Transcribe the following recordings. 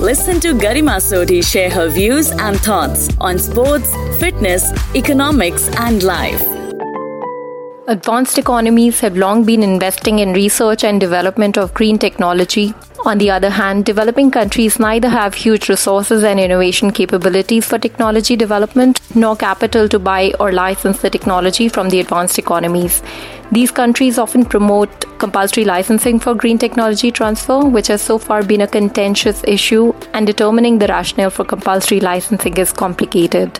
Listen to Garima Sodhi share her views and thoughts on sports, fitness, economics, and life. Advanced economies have long been investing in research and development of green technology. On the other hand, developing countries neither have huge resources and innovation capabilities for technology development nor capital to buy or license the technology from the advanced economies. These countries often promote compulsory licensing for green technology transfer, which has so far been a contentious issue, and determining the rationale for compulsory licensing is complicated.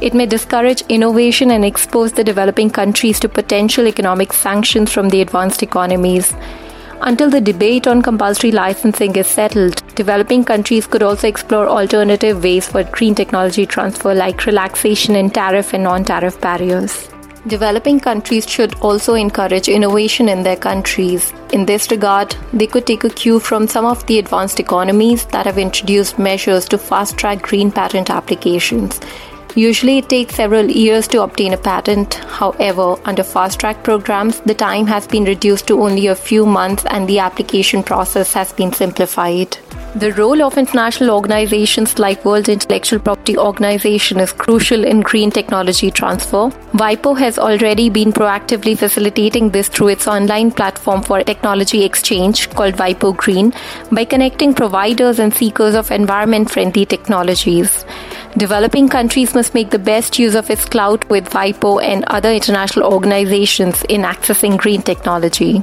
It may discourage innovation and expose the developing countries to potential economic sanctions from the advanced economies. Until the debate on compulsory licensing is settled, developing countries could also explore alternative ways for green technology transfer, like relaxation in tariff and non tariff barriers. Developing countries should also encourage innovation in their countries. In this regard, they could take a cue from some of the advanced economies that have introduced measures to fast track green patent applications. Usually, it takes several years to obtain a patent. However, under fast track programs, the time has been reduced to only a few months and the application process has been simplified. The role of international organizations like World Intellectual Property Organization is crucial in green technology transfer. WIPO has already been proactively facilitating this through its online platform for technology exchange called WIPO Green by connecting providers and seekers of environment friendly technologies. Developing countries must make the best use of its clout with WIPO and other international organizations in accessing green technology.